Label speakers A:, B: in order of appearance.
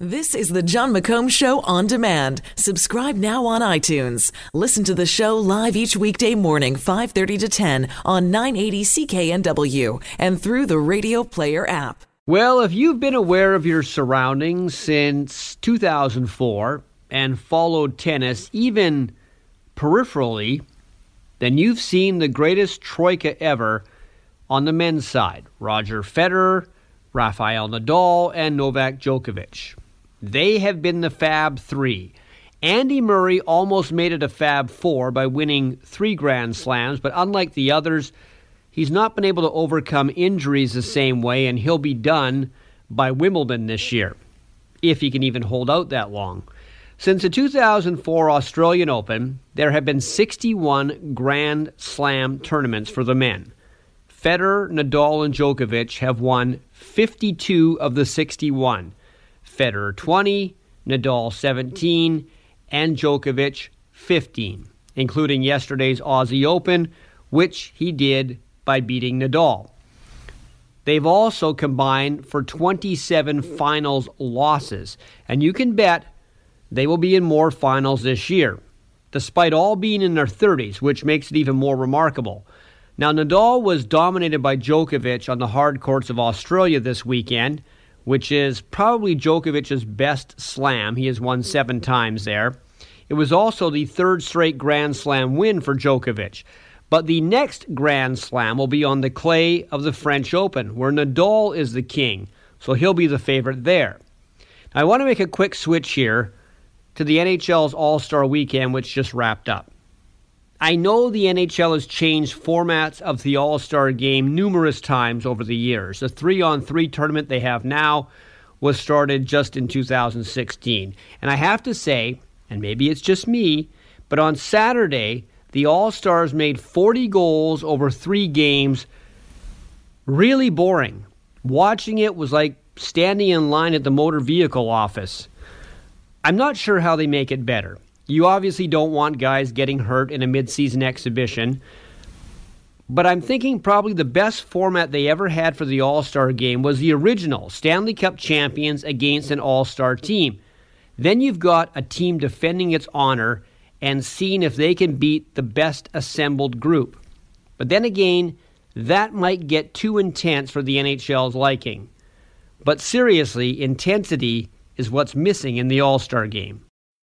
A: This is the Jon McComb Show on demand. Subscribe now on iTunes. Listen to the show live each weekday morning, 5:30 to 10 on 980 CKNW and through the Radio Player app.
B: Well, if you've been aware of your surroundings since 2004 and followed tennis even peripherally, then you've seen the greatest troika ever on the men's side Roger Federer, Rafael Nadal, and Novak Djokovic. They have been the Fab Three. Andy Murray almost made it a Fab Four by winning three Grand Slams, but unlike the others, he's not been able to overcome injuries the same way, and he'll be done by Wimbledon this year, if he can even hold out that long. Since the 2004 Australian Open, there have been 61 Grand Slam tournaments for the men. Federer, Nadal, and Djokovic have won 52 of the 61. Federer 20, Nadal 17, and Djokovic 15, including yesterday's Aussie Open, which he did by beating Nadal. They've also combined for 27 finals losses, and you can bet they will be in more finals this year, despite all being in their 30s, which makes it even more remarkable. Now, Nadal was dominated by Djokovic on the hard courts of Australia this weekend, which is probably Djokovic's best slam. He has won seven times there. It was also the third straight Grand Slam win for Djokovic. But the next Grand Slam will be on the clay of the French Open, where Nadal is the king, so he'll be the favorite there. Now, I want to make a quick switch here to the NHL's All Star weekend, which just wrapped up. I know the NHL has changed formats of the All Star game numerous times over the years. The three on three tournament they have now was started just in 2016. And I have to say, and maybe it's just me, but on Saturday, the All Stars made 40 goals over three games. Really boring. Watching it was like standing in line at the motor vehicle office. I'm not sure how they make it better. You obviously don't want guys getting hurt in a midseason exhibition. But I'm thinking probably the best format they ever had for the All Star game was the original Stanley Cup champions against an All Star team. Then you've got a team defending its honor and seeing if they can beat the best assembled group. But then again, that might get too intense for the NHL's liking. But seriously, intensity is what's missing in the All Star game.